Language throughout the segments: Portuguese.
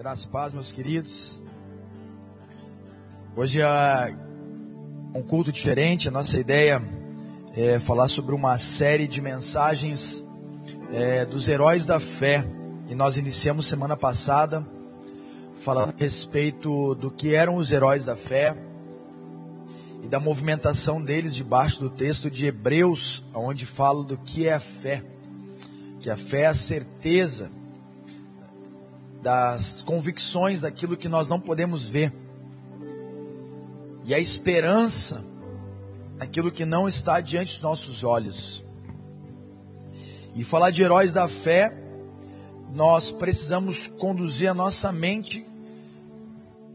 Graça e paz, meus queridos. Hoje é um culto diferente. A nossa ideia é falar sobre uma série de mensagens é, dos heróis da fé. E nós iniciamos semana passada falando a respeito do que eram os heróis da fé e da movimentação deles debaixo do texto de Hebreus, onde fala do que é a fé. Que a fé é a certeza das convicções daquilo que nós não podemos ver. E a esperança daquilo que não está diante dos nossos olhos. E falar de heróis da fé, nós precisamos conduzir a nossa mente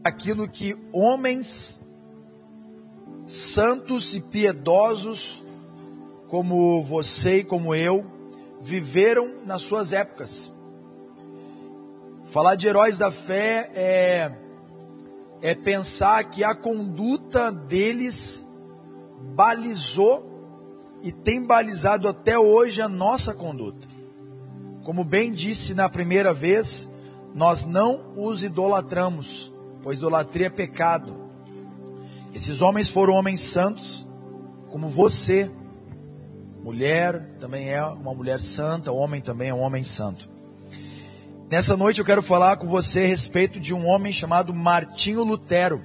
aquilo que homens santos e piedosos como você e como eu viveram nas suas épocas. Falar de heróis da fé é, é pensar que a conduta deles balizou e tem balizado até hoje a nossa conduta. Como bem disse na primeira vez, nós não os idolatramos, pois idolatria é pecado. Esses homens foram homens santos, como você, mulher também é uma mulher santa, homem também é um homem santo. Nessa noite eu quero falar com você a respeito de um homem chamado Martinho Lutero,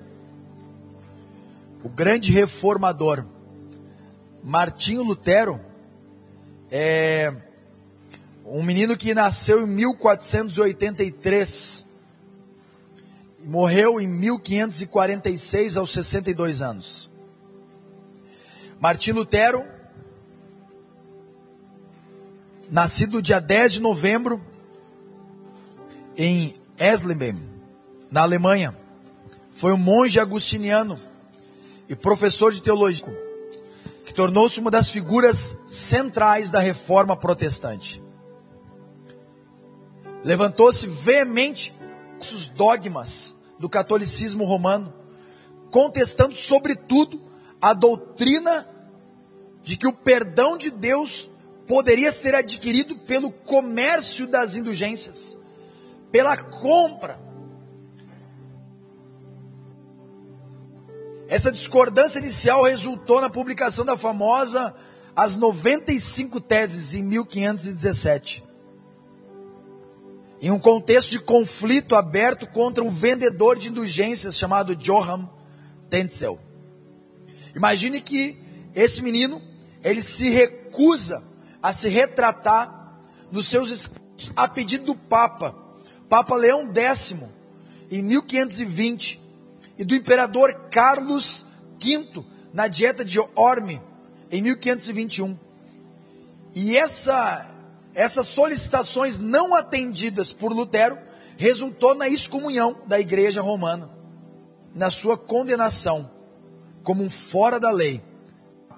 o grande reformador. Martinho Lutero é um menino que nasceu em 1483 e morreu em 1546 aos 62 anos. Martinho Lutero, nascido dia 10 de novembro em Essleben, na Alemanha. Foi um monge agustiniano e professor de teologia, que tornou-se uma das figuras centrais da reforma protestante. Levantou-se veemente os dogmas do catolicismo romano, contestando sobretudo a doutrina de que o perdão de Deus poderia ser adquirido pelo comércio das indulgências pela compra. Essa discordância inicial resultou na publicação da famosa As 95 Teses em 1517. Em um contexto de conflito aberto contra um vendedor de indulgências chamado Johann Tetzel. Imagine que esse menino, ele se recusa a se retratar nos seus escritos a pedido do Papa Papa Leão X, em 1520, e do imperador Carlos V, na dieta de Orme, em 1521. E essa, essas solicitações não atendidas por Lutero resultou na excomunhão da igreja romana, na sua condenação como um fora da lei,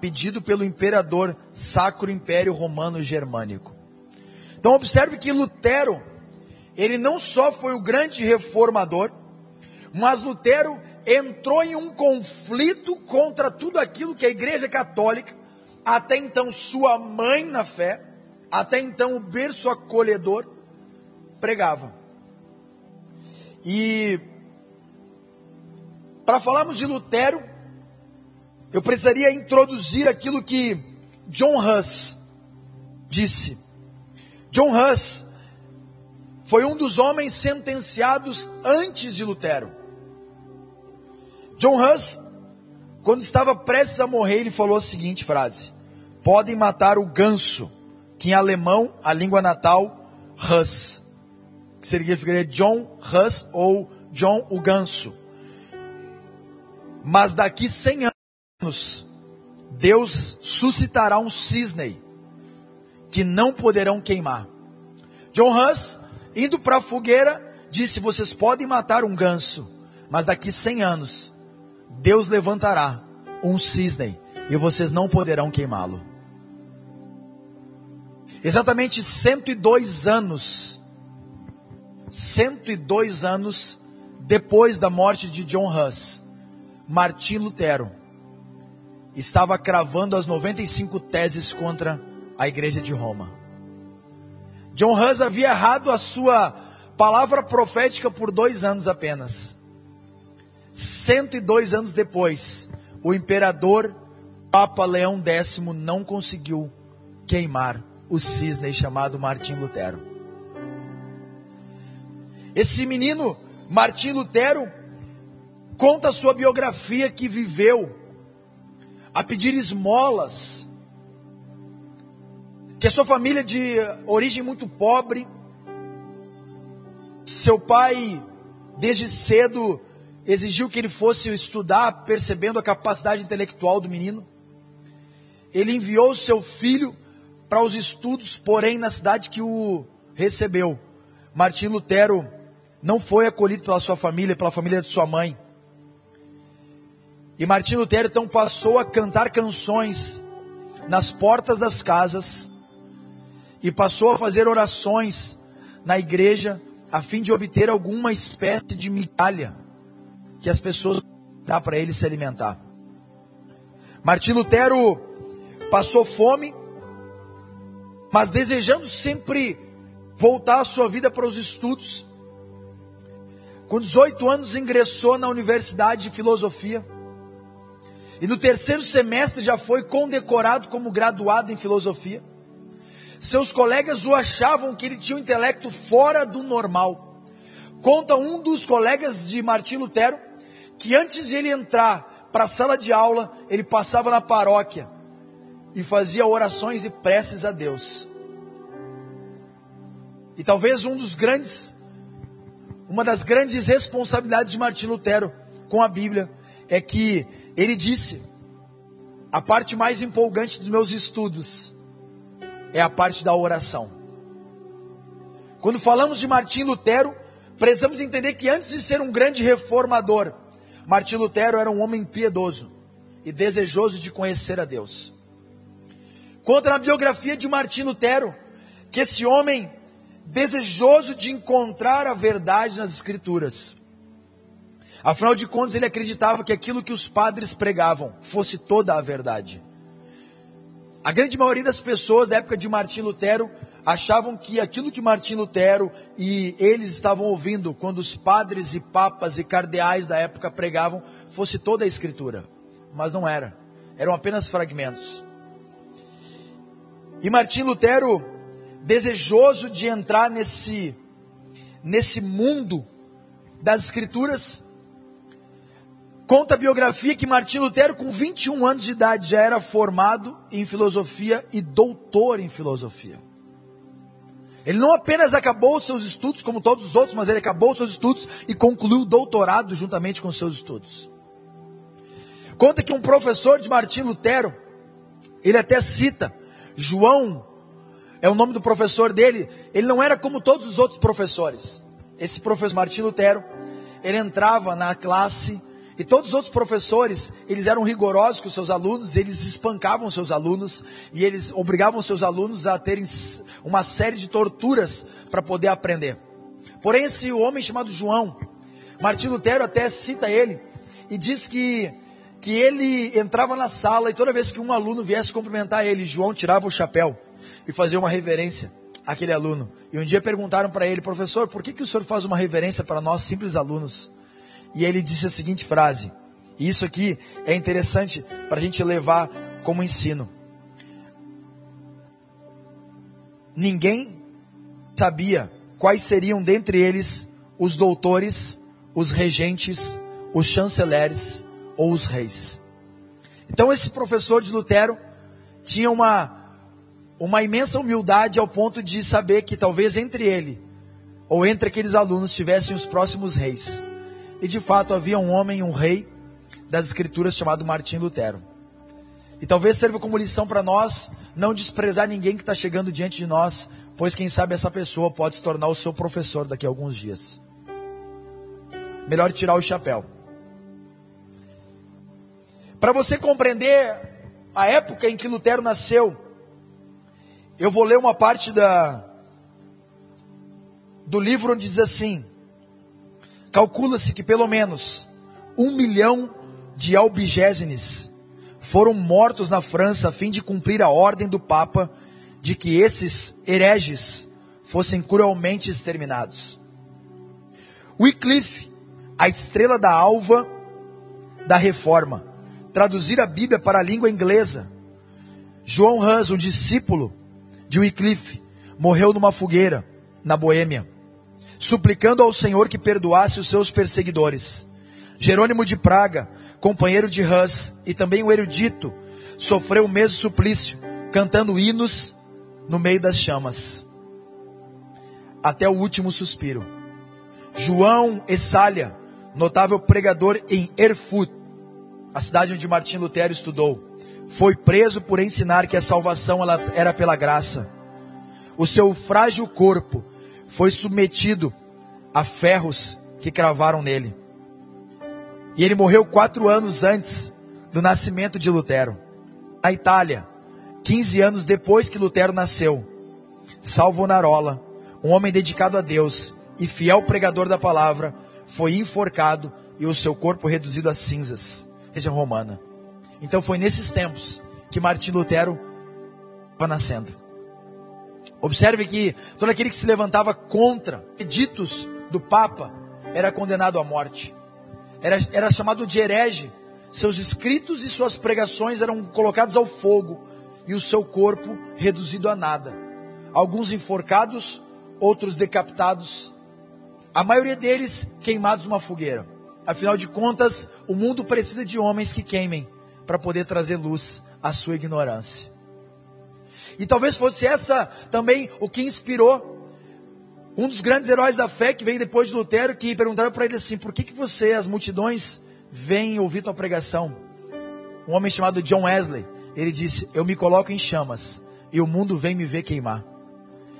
pedido pelo imperador Sacro Império Romano Germânico. Então observe que Lutero ele não só foi o grande reformador, mas Lutero entrou em um conflito contra tudo aquilo que a Igreja Católica, até então sua mãe na fé, até então o berço acolhedor, pregava. E para falarmos de Lutero, eu precisaria introduzir aquilo que John Huss disse. John Huss foi um dos homens sentenciados antes de Lutero. John Huss, quando estava prestes a morrer, ele falou a seguinte frase: Podem matar o ganso, que em alemão, a língua natal, Huss, que significaria John Huss ou John o ganso. Mas daqui 100 anos, Deus suscitará um cisne que não poderão queimar. John Huss indo para a fogueira, disse: Vocês podem matar um ganso, mas daqui 100 anos, Deus levantará um cisne e vocês não poderão queimá-lo. Exatamente 102 anos, 102 anos depois da morte de John Huss, Martim Lutero estava cravando as 95 teses contra a igreja de Roma. John Hus havia errado a sua palavra profética por dois anos apenas. 102 anos depois, o imperador Papa Leão X não conseguiu queimar o cisne chamado Martim Lutero. Esse menino, Martim Lutero, conta sua biografia que viveu a pedir esmolas, que a sua família de origem muito pobre, seu pai desde cedo exigiu que ele fosse estudar, percebendo a capacidade intelectual do menino. Ele enviou seu filho para os estudos, porém na cidade que o recebeu. Martim Lutero não foi acolhido pela sua família, pela família de sua mãe. E Martim Lutero então passou a cantar canções nas portas das casas e passou a fazer orações na igreja a fim de obter alguma espécie de migalha que as pessoas dá para ele se alimentar. Martim Lutero passou fome, mas desejando sempre voltar a sua vida para os estudos. Com 18 anos ingressou na Universidade de Filosofia. E no terceiro semestre já foi condecorado como graduado em filosofia. Seus colegas o achavam que ele tinha um intelecto fora do normal. Conta um dos colegas de Martim Lutero que antes de ele entrar para a sala de aula, ele passava na paróquia e fazia orações e preces a Deus. E talvez um dos grandes, uma das grandes responsabilidades de Martim Lutero com a Bíblia é que ele disse: a parte mais empolgante dos meus estudos é a parte da oração. Quando falamos de Martim Lutero, precisamos entender que antes de ser um grande reformador, Martim Lutero era um homem piedoso e desejoso de conhecer a Deus. Conta na biografia de Martim Lutero que esse homem desejoso de encontrar a verdade nas Escrituras. Afinal de contas, ele acreditava que aquilo que os padres pregavam fosse toda a verdade. A grande maioria das pessoas da época de Martim Lutero achavam que aquilo que Martim Lutero e eles estavam ouvindo quando os padres e papas e cardeais da época pregavam fosse toda a escritura. Mas não era. Eram apenas fragmentos. E Martim Lutero, desejoso de entrar nesse, nesse mundo das escrituras, Conta a biografia que Martim Lutero, com 21 anos de idade, já era formado em filosofia e doutor em filosofia. Ele não apenas acabou seus estudos, como todos os outros, mas ele acabou seus estudos e concluiu o doutorado juntamente com seus estudos. Conta que um professor de Martim Lutero, ele até cita, João é o nome do professor dele, ele não era como todos os outros professores. Esse professor Martim Lutero, ele entrava na classe e todos os outros professores, eles eram rigorosos com seus alunos, eles espancavam seus alunos e eles obrigavam seus alunos a terem uma série de torturas para poder aprender. Porém, esse homem chamado João, Martim Lutero até cita ele e diz que que ele entrava na sala e toda vez que um aluno viesse cumprimentar ele, João tirava o chapéu e fazia uma reverência àquele aluno. E um dia perguntaram para ele, professor, por que, que o senhor faz uma reverência para nós simples alunos? E ele disse a seguinte frase, e isso aqui é interessante para a gente levar como ensino. Ninguém sabia quais seriam dentre eles os doutores, os regentes, os chanceleres ou os reis. Então esse professor de Lutero tinha uma uma imensa humildade ao ponto de saber que talvez entre ele ou entre aqueles alunos tivessem os próximos reis. E de fato havia um homem, um rei das escrituras chamado Martim Lutero. E talvez sirva como lição para nós não desprezar ninguém que está chegando diante de nós, pois quem sabe essa pessoa pode se tornar o seu professor daqui a alguns dias. Melhor tirar o chapéu. Para você compreender a época em que Lutero nasceu, eu vou ler uma parte da, do livro onde diz assim: Calcula-se que pelo menos um milhão de albigésenes foram mortos na França a fim de cumprir a ordem do Papa de que esses hereges fossem cruelmente exterminados. Wycliffe, a estrela da alva da reforma, traduzir a Bíblia para a língua inglesa. João Hus, um discípulo de Wycliffe, morreu numa fogueira na Boêmia, suplicando ao Senhor que perdoasse os seus perseguidores. Jerônimo de Praga, companheiro de Hus e também o erudito, sofreu o mesmo suplício, cantando hinos no meio das chamas, até o último suspiro. João Essália, notável pregador em Erfurt, a cidade onde Martim Lutero estudou, foi preso por ensinar que a salvação era pela graça. O seu frágil corpo foi submetido a ferros que cravaram nele. E ele morreu quatro anos antes do nascimento de Lutero. Na Itália, 15 anos depois que Lutero nasceu, Salvonarola, um homem dedicado a Deus e fiel pregador da palavra, foi enforcado e o seu corpo reduzido a cinzas. Região romana. Então foi nesses tempos que Martim Lutero estava nascendo. Observe que todo aquele que se levantava contra editos do Papa era condenado à morte. Era, era chamado de herege. Seus escritos e suas pregações eram colocados ao fogo e o seu corpo reduzido a nada. Alguns enforcados, outros decapitados, a maioria deles queimados numa fogueira. Afinal de contas, o mundo precisa de homens que queimem para poder trazer luz à sua ignorância. E talvez fosse essa também o que inspirou um dos grandes heróis da fé que veio depois de Lutero, que perguntaram para ele assim: por que, que você, as multidões, vêm ouvir tua pregação? Um homem chamado John Wesley, ele disse: Eu me coloco em chamas e o mundo vem me ver queimar.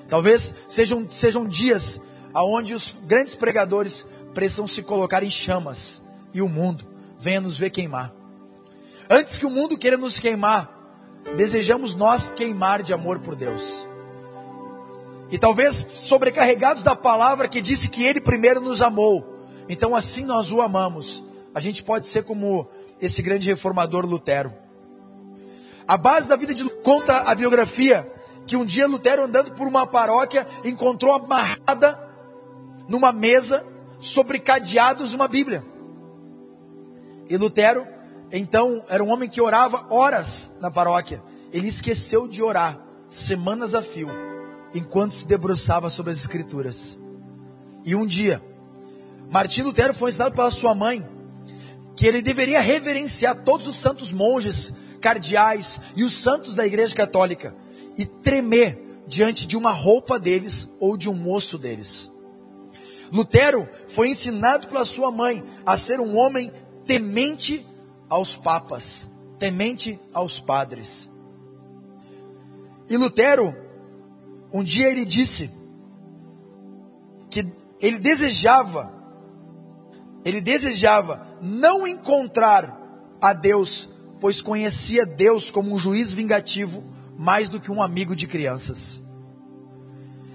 Talvez sejam, sejam dias aonde os grandes pregadores precisam se colocar em chamas e o mundo venha nos ver queimar. Antes que o mundo queira nos queimar, desejamos nós queimar de amor por Deus. E talvez sobrecarregados da palavra que disse que Ele primeiro nos amou, então assim nós o amamos. A gente pode ser como esse grande reformador Lutero. A base da vida de conta a biografia que um dia Lutero andando por uma paróquia encontrou amarrada numa mesa sobre cadeados uma Bíblia. E Lutero, então, era um homem que orava horas na paróquia. Ele esqueceu de orar semanas a fio, enquanto se debruçava sobre as Escrituras. E um dia, Martim Lutero foi ensinado pela sua mãe que ele deveria reverenciar todos os santos monges, cardeais e os santos da Igreja Católica e tremer diante de uma roupa deles ou de um moço deles. Lutero foi ensinado pela sua mãe a ser um homem temente aos papas, temente aos padres. E Lutero, um dia ele disse que ele desejava, ele desejava não encontrar a Deus, pois conhecia Deus como um juiz vingativo mais do que um amigo de crianças.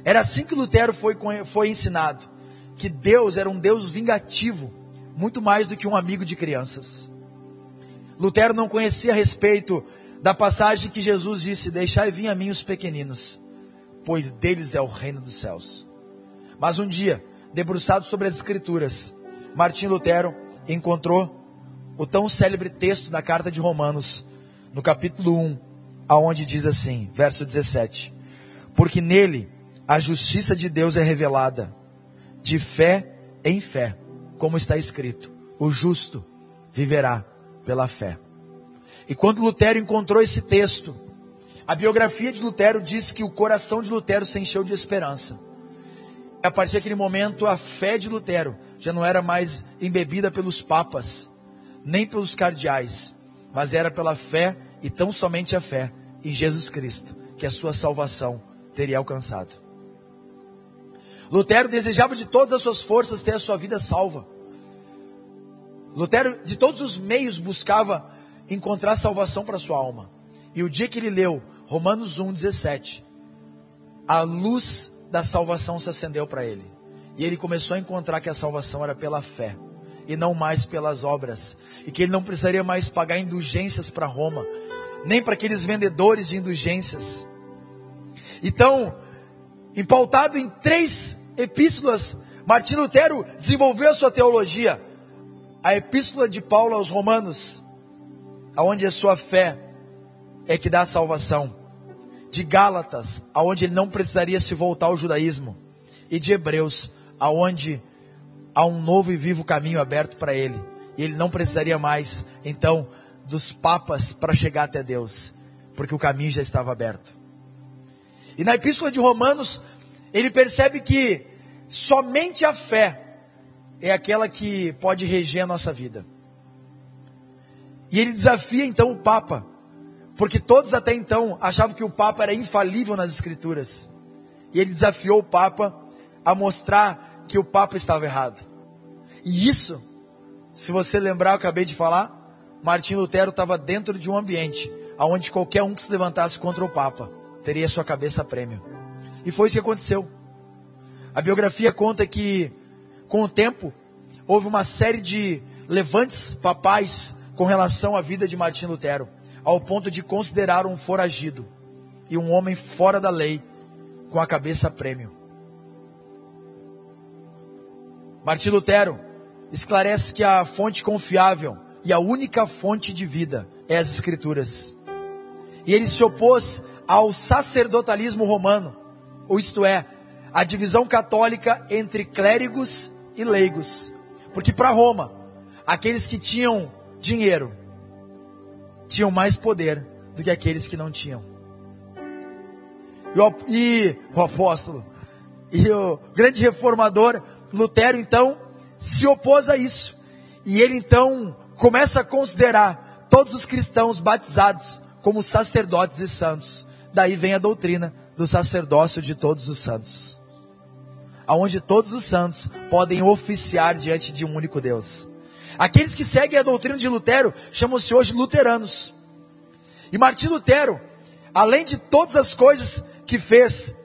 Era assim que Lutero foi, foi ensinado que Deus era um Deus vingativo, muito mais do que um amigo de crianças. Lutero não conhecia a respeito da passagem que Jesus disse: Deixai vir a mim os pequeninos, pois deles é o reino dos céus. Mas um dia, debruçado sobre as Escrituras, Martim Lutero encontrou o tão célebre texto da carta de Romanos, no capítulo 1, aonde diz assim, verso 17: Porque nele a justiça de Deus é revelada de fé em fé, como está escrito: o justo viverá pela fé. E quando Lutero encontrou esse texto, a biografia de Lutero diz que o coração de Lutero se encheu de esperança. A partir daquele momento, a fé de Lutero já não era mais embebida pelos papas, nem pelos cardeais, mas era pela fé e tão somente a fé em Jesus Cristo, que a sua salvação teria alcançado. Lutero desejava de todas as suas forças ter a sua vida salva. Lutero, de todos os meios, buscava encontrar salvação para sua alma. E o dia que ele leu Romanos 1,17, a luz da salvação se acendeu para ele. E ele começou a encontrar que a salvação era pela fé e não mais pelas obras. E que ele não precisaria mais pagar indulgências para Roma, nem para aqueles vendedores de indulgências. Então, empautado em três epístolas, Martim Lutero desenvolveu a sua teologia. A epístola de Paulo aos Romanos, aonde a sua fé é que dá a salvação. De Gálatas, aonde ele não precisaria se voltar ao judaísmo. E de Hebreus, aonde há um novo e vivo caminho aberto para ele. E ele não precisaria mais, então, dos papas para chegar até Deus, porque o caminho já estava aberto. E na epístola de Romanos, ele percebe que somente a fé é aquela que pode reger a nossa vida. E ele desafia então o Papa, porque todos até então achavam que o Papa era infalível nas Escrituras. E ele desafiou o Papa a mostrar que o Papa estava errado. E isso, se você lembrar, eu acabei de falar, Martim Lutero estava dentro de um ambiente onde qualquer um que se levantasse contra o Papa teria sua cabeça a prêmio. E foi isso que aconteceu. A biografia conta que, com o tempo, houve uma série de levantes papais com relação à vida de Martim Lutero, ao ponto de considerar um foragido e um homem fora da lei, com a cabeça prêmio. Martim Lutero esclarece que a fonte confiável e a única fonte de vida é as Escrituras. E ele se opôs ao sacerdotalismo romano, ou isto é, a divisão católica entre clérigos e leigos. Porque para Roma, aqueles que tinham dinheiro tinham mais poder do que aqueles que não tinham. E o, e o apóstolo e o grande reformador Lutero então se opôs a isso. E ele então começa a considerar todos os cristãos batizados como sacerdotes e santos. Daí vem a doutrina do sacerdócio de todos os santos. Aonde todos os santos podem oficiar diante de um único Deus. Aqueles que seguem a doutrina de Lutero chamam-se hoje luteranos. E Martim Lutero, além de todas as coisas que fez,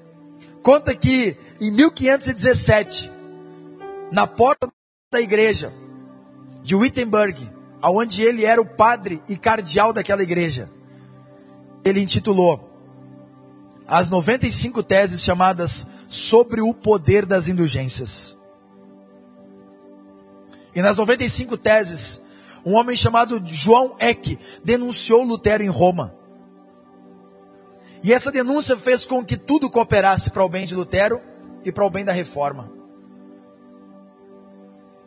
conta que em 1517, na porta da igreja de Wittenberg, aonde ele era o padre e cardeal daquela igreja. Ele intitulou as 95 teses chamadas Sobre o Poder das Indulgências. E nas 95 teses, um homem chamado João Eck denunciou Lutero em Roma. E essa denúncia fez com que tudo cooperasse para o bem de Lutero e para o bem da reforma.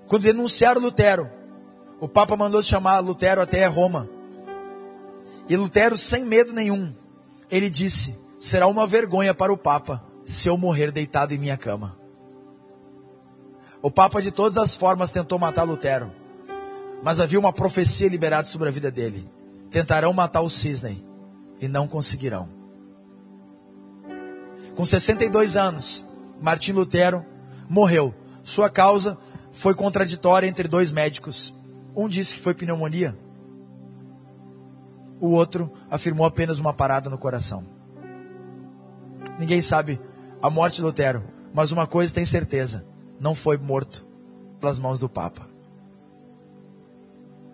Quando denunciaram Lutero, o Papa mandou chamar Lutero até Roma. E Lutero, sem medo nenhum, ele disse: será uma vergonha para o Papa se eu morrer deitado em minha cama. O Papa, de todas as formas, tentou matar Lutero, mas havia uma profecia liberada sobre a vida dele: tentarão matar o cisne e não conseguirão. Com 62 anos, Martim Lutero morreu. Sua causa foi contraditória entre dois médicos. Um disse que foi pneumonia. O outro afirmou apenas uma parada no coração. Ninguém sabe a morte de Lutero, mas uma coisa tem certeza: não foi morto pelas mãos do Papa.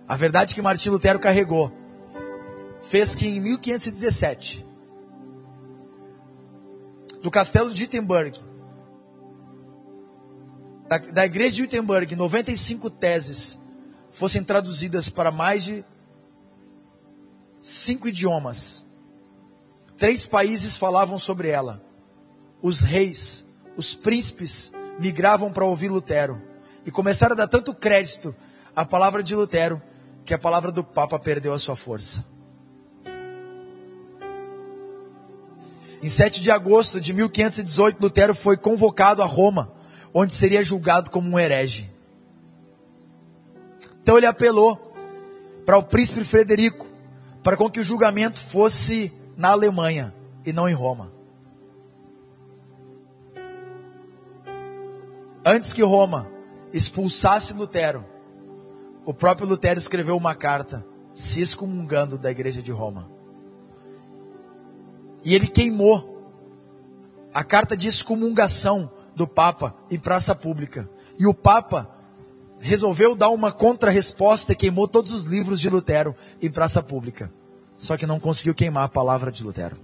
A verdade que Martim Lutero carregou fez que em 1517, do castelo de Wittenberg, da, da igreja de Wittenberg, 95 teses fossem traduzidas para mais de cinco idiomas. Três países falavam sobre ela. Os reis, os príncipes migravam para ouvir Lutero e começaram a dar tanto crédito à palavra de Lutero que a palavra do Papa perdeu a sua força. Em 7 de agosto de 1518, Lutero foi convocado a Roma, onde seria julgado como um herege. Então ele apelou para o príncipe Frederico, para com que o julgamento fosse na Alemanha e não em Roma. Antes que Roma expulsasse Lutero, o próprio Lutero escreveu uma carta se excomungando da igreja de Roma. E ele queimou a carta de excomungação do Papa em praça pública. E o Papa resolveu dar uma contra-resposta e queimou todos os livros de Lutero em praça pública. Só que não conseguiu queimar a palavra de Lutero.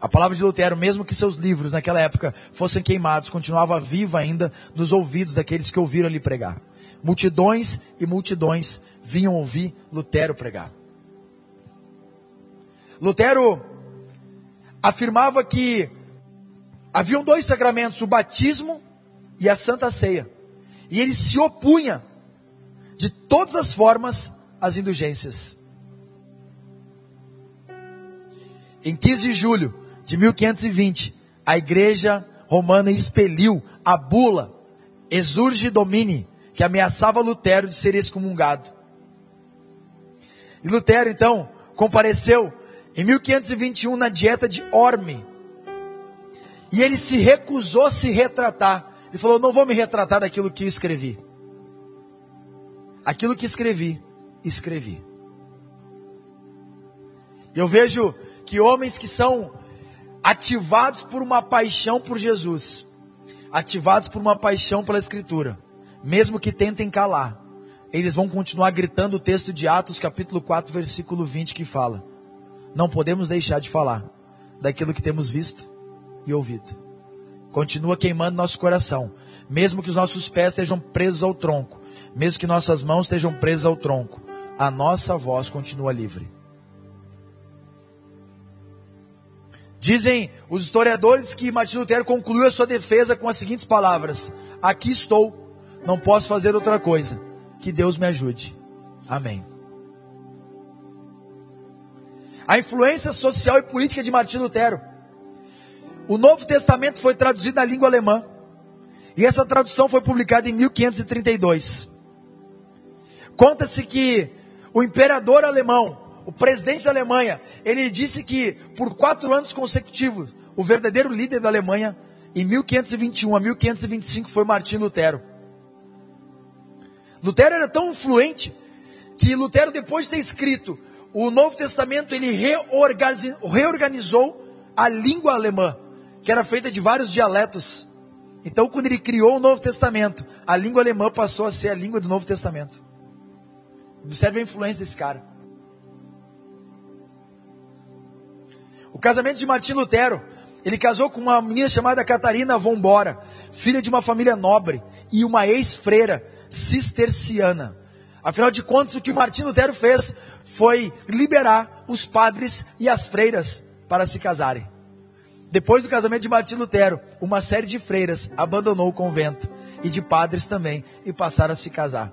A palavra de Lutero, mesmo que seus livros naquela época fossem queimados, continuava viva ainda nos ouvidos daqueles que ouviram ele pregar. Multidões e multidões vinham ouvir Lutero pregar. Lutero afirmava que haviam dois sacramentos, o batismo e a santa ceia. E ele se opunha de todas as formas às indulgências. Em 15 de julho de 1520, a igreja romana expeliu a bula Exurge Domini, que ameaçava Lutero de ser excomungado. E Lutero, então, compareceu em 1521 na dieta de Orme. E ele se recusou a se retratar. Ele falou: Não vou me retratar daquilo que escrevi. Aquilo que escrevi, escrevi. Eu vejo que homens que são ativados por uma paixão por Jesus, ativados por uma paixão pela Escritura, mesmo que tentem calar, eles vão continuar gritando o texto de Atos, capítulo 4, versículo 20, que fala: Não podemos deixar de falar daquilo que temos visto e ouvido. Continua queimando nosso coração, mesmo que os nossos pés estejam presos ao tronco, mesmo que nossas mãos estejam presas ao tronco, a nossa voz continua livre. Dizem os historiadores que Martinho Lutero concluiu a sua defesa com as seguintes palavras: Aqui estou, não posso fazer outra coisa. Que Deus me ajude. Amém. A influência social e política de Martinho Lutero. O Novo Testamento foi traduzido na língua alemã. E essa tradução foi publicada em 1532. Conta-se que o imperador alemão o presidente da Alemanha, ele disse que por quatro anos consecutivos, o verdadeiro líder da Alemanha, em 1521 a 1525, foi Martim Lutero. Lutero era tão influente que Lutero, depois de ter escrito o Novo Testamento, ele reorganizou a língua alemã, que era feita de vários dialetos. Então, quando ele criou o Novo Testamento, a língua alemã passou a ser a língua do Novo Testamento. Observe a influência desse cara. O casamento de Martim Lutero, ele casou com uma menina chamada Catarina Vombora, filha de uma família nobre e uma ex-freira cisterciana. Afinal de contas, o que Martim Lutero fez foi liberar os padres e as freiras para se casarem. Depois do casamento de Martim Lutero, uma série de freiras abandonou o convento e de padres também e passaram a se casar.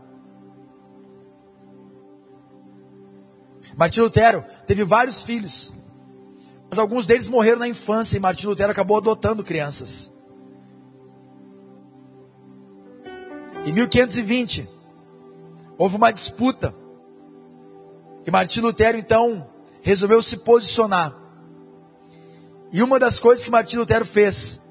Martim Lutero teve vários filhos. Mas alguns deles morreram na infância e Martin Lutero acabou adotando crianças. Em 1520, houve uma disputa. E Martin Lutero então resolveu se posicionar. E uma das coisas que Martin Lutero fez,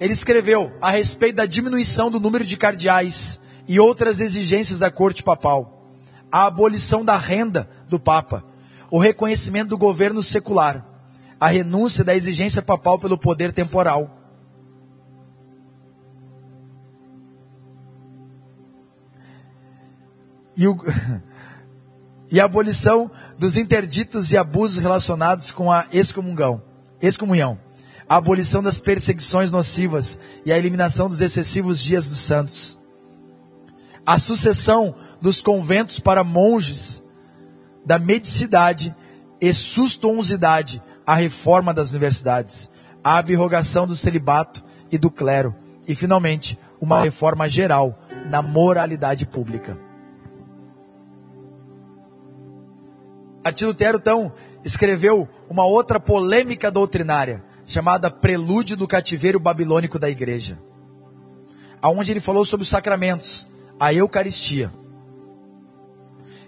ele escreveu a respeito da diminuição do número de cardeais e outras exigências da corte papal, a abolição da renda do papa, o reconhecimento do governo secular a renúncia da exigência papal pelo poder temporal. E, o, e a abolição dos interditos e abusos relacionados com a excomungão, excomunhão. A abolição das perseguições nocivas e a eliminação dos excessivos dias dos santos. A sucessão dos conventos para monges da medicidade e sustonsidade a reforma das universidades, a abrogação do celibato e do clero e, finalmente, uma reforma geral na moralidade pública. Martim Lutero, então, escreveu uma outra polêmica doutrinária, chamada Prelúdio do Cativeiro Babilônico da Igreja, aonde ele falou sobre os sacramentos, a Eucaristia.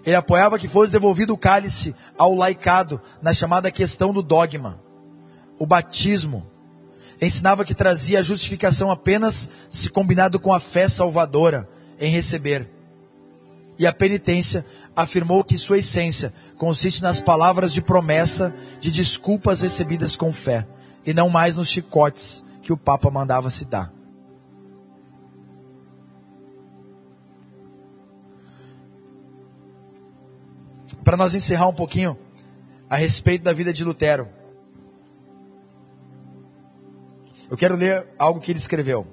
Ele apoiava que fosse devolvido o cálice ao laicado na chamada questão do dogma. O batismo ensinava que trazia a justificação apenas se combinado com a fé salvadora em receber. E a penitência afirmou que sua essência consiste nas palavras de promessa de desculpas recebidas com fé, e não mais nos chicotes que o Papa mandava se dar. Para nós encerrar um pouquinho a respeito da vida de Lutero. Eu quero ler algo que ele escreveu.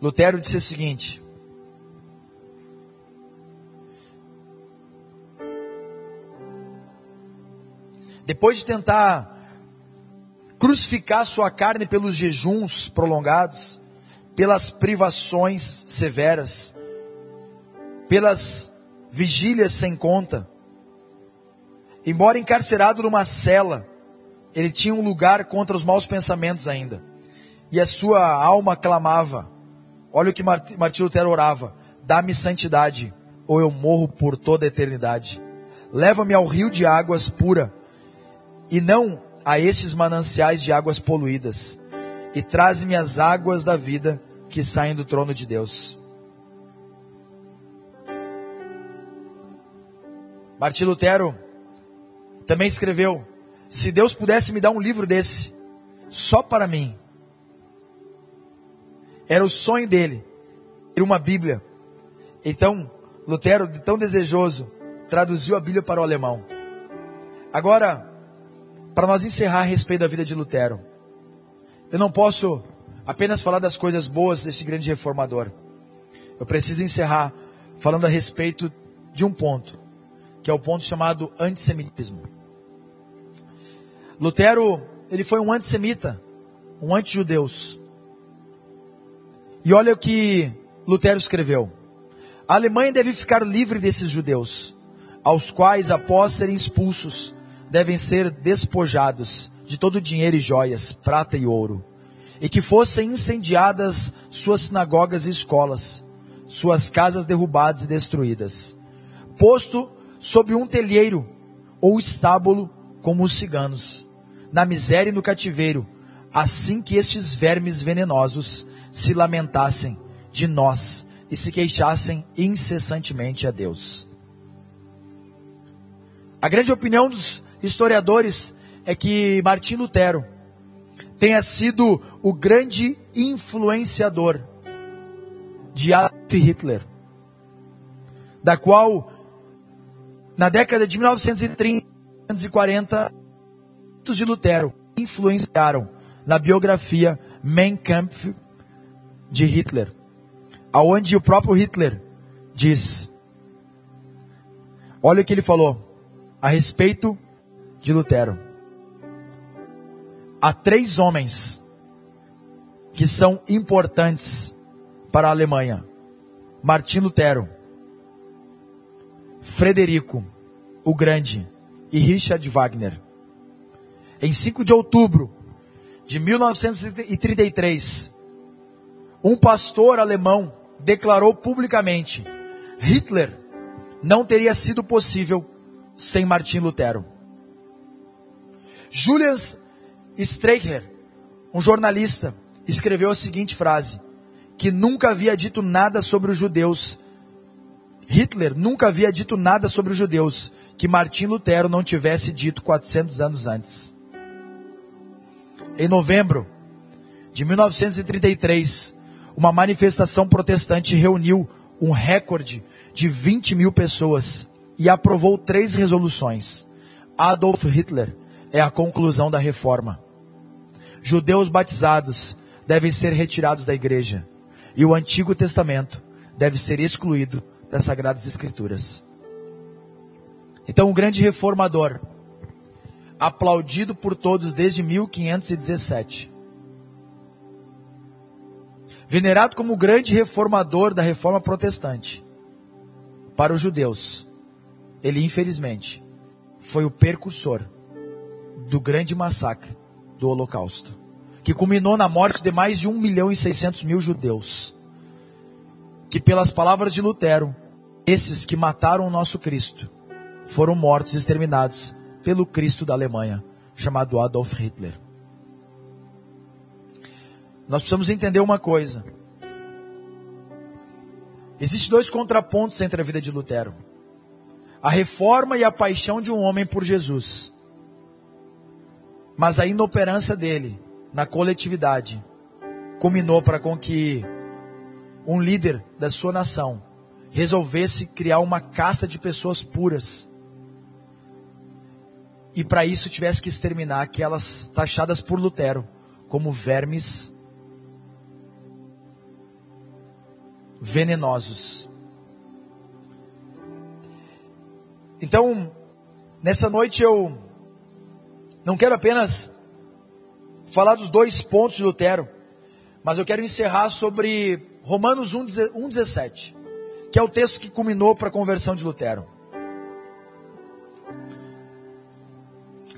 Lutero disse o seguinte: Depois de tentar crucificar sua carne pelos jejuns prolongados, pelas privações severas, pelas vigílias sem conta, embora encarcerado numa cela, ele tinha um lugar contra os maus pensamentos ainda. E a sua alma clamava: Olha o que Martim Lutero orava: Dá-me santidade, ou eu morro por toda a eternidade. Leva-me ao rio de águas pura, e não a estes mananciais de águas poluídas, e traze-me as águas da vida que saem do trono de Deus. Martim Lutero também escreveu: Se Deus pudesse me dar um livro desse, só para mim, era o sonho dele, ter uma Bíblia. Então, Lutero, tão desejoso, traduziu a Bíblia para o alemão. Agora, para nós encerrar a respeito da vida de Lutero, eu não posso apenas falar das coisas boas desse grande reformador. Eu preciso encerrar falando a respeito de um ponto, que é o ponto chamado antissemitismo. Lutero, ele foi um antissemita, um anti-judeus. E olha o que Lutero escreveu. A Alemanha deve ficar livre desses judeus, aos quais, após serem expulsos, devem ser despojados de todo dinheiro e joias, prata e ouro, e que fossem incendiadas suas sinagogas e escolas, suas casas derrubadas e destruídas, posto sob um telheiro ou estábulo como os ciganos, na miséria e no cativeiro, assim que estes vermes venenosos se lamentassem de nós e se queixassem incessantemente a Deus. A grande opinião dos historiadores é que Martim Lutero tenha sido o grande influenciador de Adolf Hitler, da qual na década de 1930 1940 de Lutero influenciaram na biografia Mein Kampf de Hitler, aonde o próprio Hitler diz: Olha o que ele falou a respeito de Lutero. Há três homens que são importantes para a Alemanha: Martim Lutero, Frederico o Grande e Richard Wagner. Em 5 de outubro de 1933, um pastor alemão declarou publicamente: Hitler não teria sido possível sem Martim Lutero. Julius Streicher, um jornalista, escreveu a seguinte frase: que nunca havia dito nada sobre os judeus. Hitler nunca havia dito nada sobre os judeus que Martim Lutero não tivesse dito 400 anos antes. Em novembro de 1933, uma manifestação protestante reuniu um recorde de 20 mil pessoas e aprovou três resoluções. Adolf Hitler é a conclusão da reforma. Judeus batizados devem ser retirados da igreja e o Antigo Testamento deve ser excluído das Sagradas Escrituras. Então, o grande reformador, aplaudido por todos desde 1517, venerado como o grande reformador da reforma protestante. Para os judeus, ele infelizmente foi o percursor do grande massacre do Holocausto, que culminou na morte de mais de 1 milhão e 600 mil judeus. Que, pelas palavras de Lutero, esses que mataram o nosso Cristo foram mortos e exterminados pelo Cristo da Alemanha, chamado Adolf Hitler. Nós precisamos entender uma coisa. Existem dois contrapontos entre a vida de Lutero: a reforma e a paixão de um homem por Jesus. Mas a inoperância dele na coletividade culminou para com que um líder da sua nação resolvesse criar uma casta de pessoas puras e para isso tivesse que exterminar aquelas taxadas por Lutero como vermes venenosos. Então, nessa noite eu não quero apenas falar dos dois pontos de Lutero, mas eu quero encerrar sobre Romanos 1,17, que é o texto que culminou para a conversão de Lutero.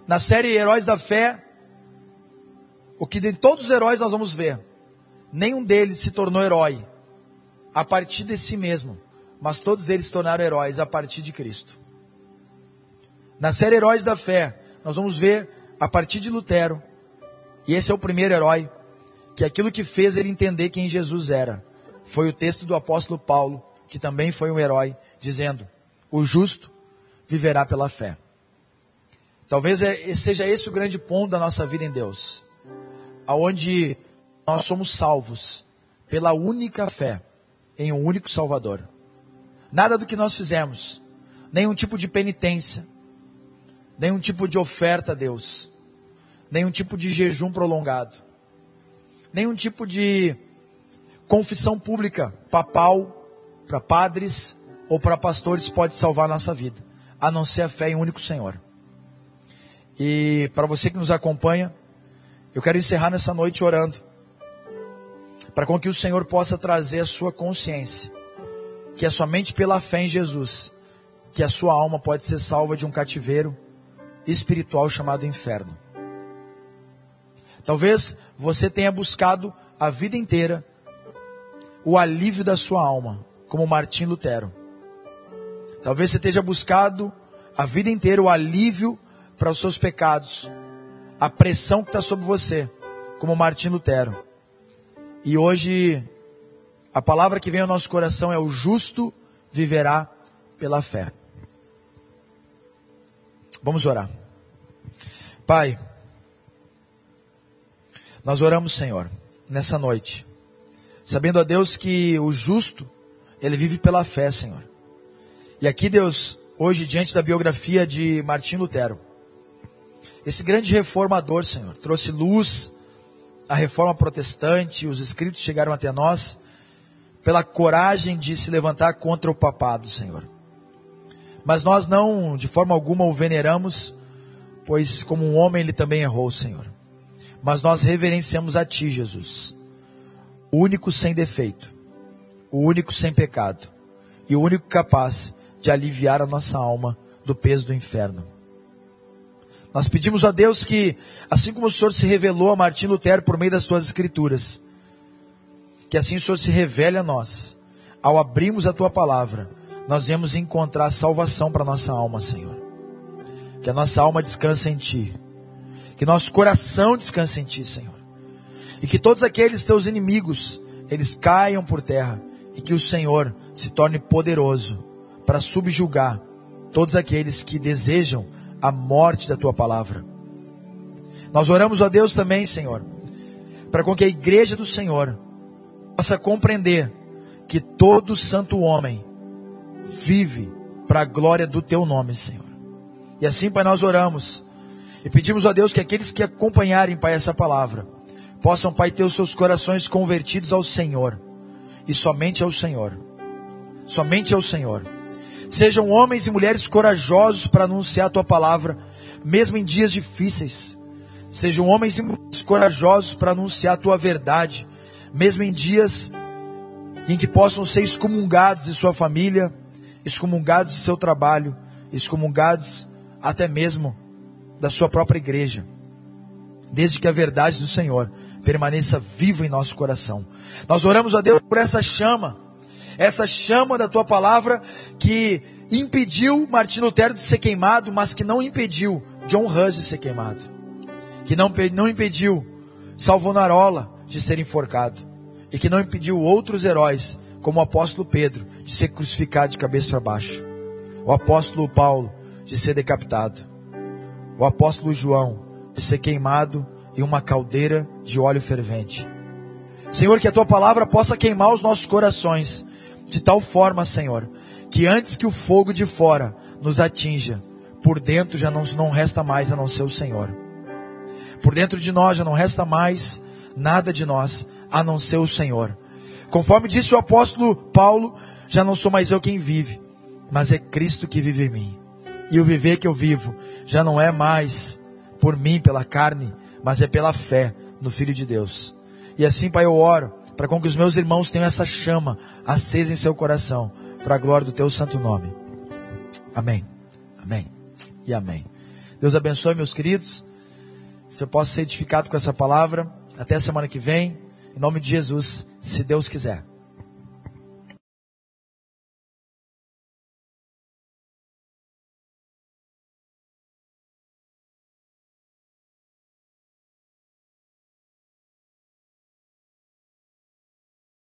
Na série Heróis da Fé, o que de todos os heróis nós vamos ver, nenhum deles se tornou herói a partir de si mesmo, mas todos eles se tornaram heróis a partir de Cristo. Na série Heróis da Fé, nós vamos ver a partir de Lutero, e esse é o primeiro herói, que aquilo que fez ele entender quem Jesus era, foi o texto do apóstolo Paulo, que também foi um herói, dizendo: O justo viverá pela fé. Talvez é, seja esse o grande ponto da nossa vida em Deus, aonde nós somos salvos pela única fé em um único Salvador. Nada do que nós fizemos, nenhum tipo de penitência, nenhum tipo de oferta a Deus, nenhum tipo de jejum prolongado, nenhum tipo de confissão pública. Papal para padres ou para pastores pode salvar a nossa vida, a não ser a fé em um único Senhor. E para você que nos acompanha, eu quero encerrar nessa noite orando, para com que o Senhor possa trazer a sua consciência, que é somente pela fé em Jesus que a sua alma pode ser salva de um cativeiro espiritual chamado inferno. Talvez você tenha buscado a vida inteira o alívio da sua alma, como Martim Lutero. Talvez você tenha buscado a vida inteira o alívio para os seus pecados, a pressão que está sobre você, como Martim Lutero. E hoje, a palavra que vem ao nosso coração é: o justo viverá pela fé. Vamos orar. Pai, nós oramos, Senhor, nessa noite, sabendo a Deus que o justo, ele vive pela fé, Senhor. E aqui, Deus, hoje, diante da biografia de Martim Lutero, esse grande reformador, Senhor, trouxe luz à reforma protestante, os escritos chegaram até nós, pela coragem de se levantar contra o papado, Senhor. Mas nós não, de forma alguma, o veneramos, pois como um homem ele também errou, Senhor. Mas nós reverenciamos a Ti, Jesus, o único sem defeito, o único sem pecado e o único capaz de aliviar a nossa alma do peso do inferno. Nós pedimos a Deus que, assim como o Senhor se revelou a Martim Lutero por meio das suas escrituras, que assim o Senhor se revele a nós, ao abrirmos a tua palavra, nós viemos encontrar salvação para nossa alma, Senhor. Que a nossa alma descanse em Ti. Que nosso coração descanse em Ti, Senhor. E que todos aqueles teus inimigos, eles caiam por terra. E que o Senhor se torne poderoso para subjugar todos aqueles que desejam a morte da Tua palavra. Nós oramos a Deus também, Senhor, para com que a igreja do Senhor possa compreender que todo santo homem vive para a glória do teu nome, Senhor. E assim, Pai, nós oramos e pedimos a Deus que aqueles que acompanharem, Pai, essa palavra, possam, Pai, ter os seus corações convertidos ao Senhor e somente ao Senhor. Somente ao Senhor. Sejam homens e mulheres corajosos para anunciar a tua palavra, mesmo em dias difíceis. Sejam homens e mulheres corajosos para anunciar a tua verdade, mesmo em dias em que possam ser excomungados de sua família, excomungados do seu trabalho, excomungados até mesmo da sua própria igreja. Desde que a verdade do Senhor permaneça viva em nosso coração. Nós oramos a Deus por essa chama, essa chama da tua palavra que impediu Martim Lutero de ser queimado, mas que não impediu John Hus de ser queimado. Que não, não impediu Salvonarola de ser enforcado. E que não impediu outros heróis, como o apóstolo Pedro, de ser crucificado de cabeça para baixo. O apóstolo Paulo de ser decapitado. O apóstolo João de ser queimado em uma caldeira de óleo fervente. Senhor, que a tua palavra possa queimar os nossos corações de tal forma, Senhor, que antes que o fogo de fora nos atinja, por dentro já não, não resta mais a não ser o Senhor. Por dentro de nós já não resta mais nada de nós a não ser o Senhor. Conforme disse o apóstolo Paulo, já não sou mais eu quem vive, mas é Cristo que vive em mim. E o viver que eu vivo já não é mais por mim, pela carne, mas é pela fé no Filho de Deus. E assim, Pai, eu oro para que os meus irmãos tenham essa chama acesa em seu coração, para a glória do teu santo nome. Amém. Amém. E amém. Deus abençoe, meus queridos. Se eu posso ser edificado com essa palavra. Até a semana que vem. Em nome de Jesus, se Deus quiser.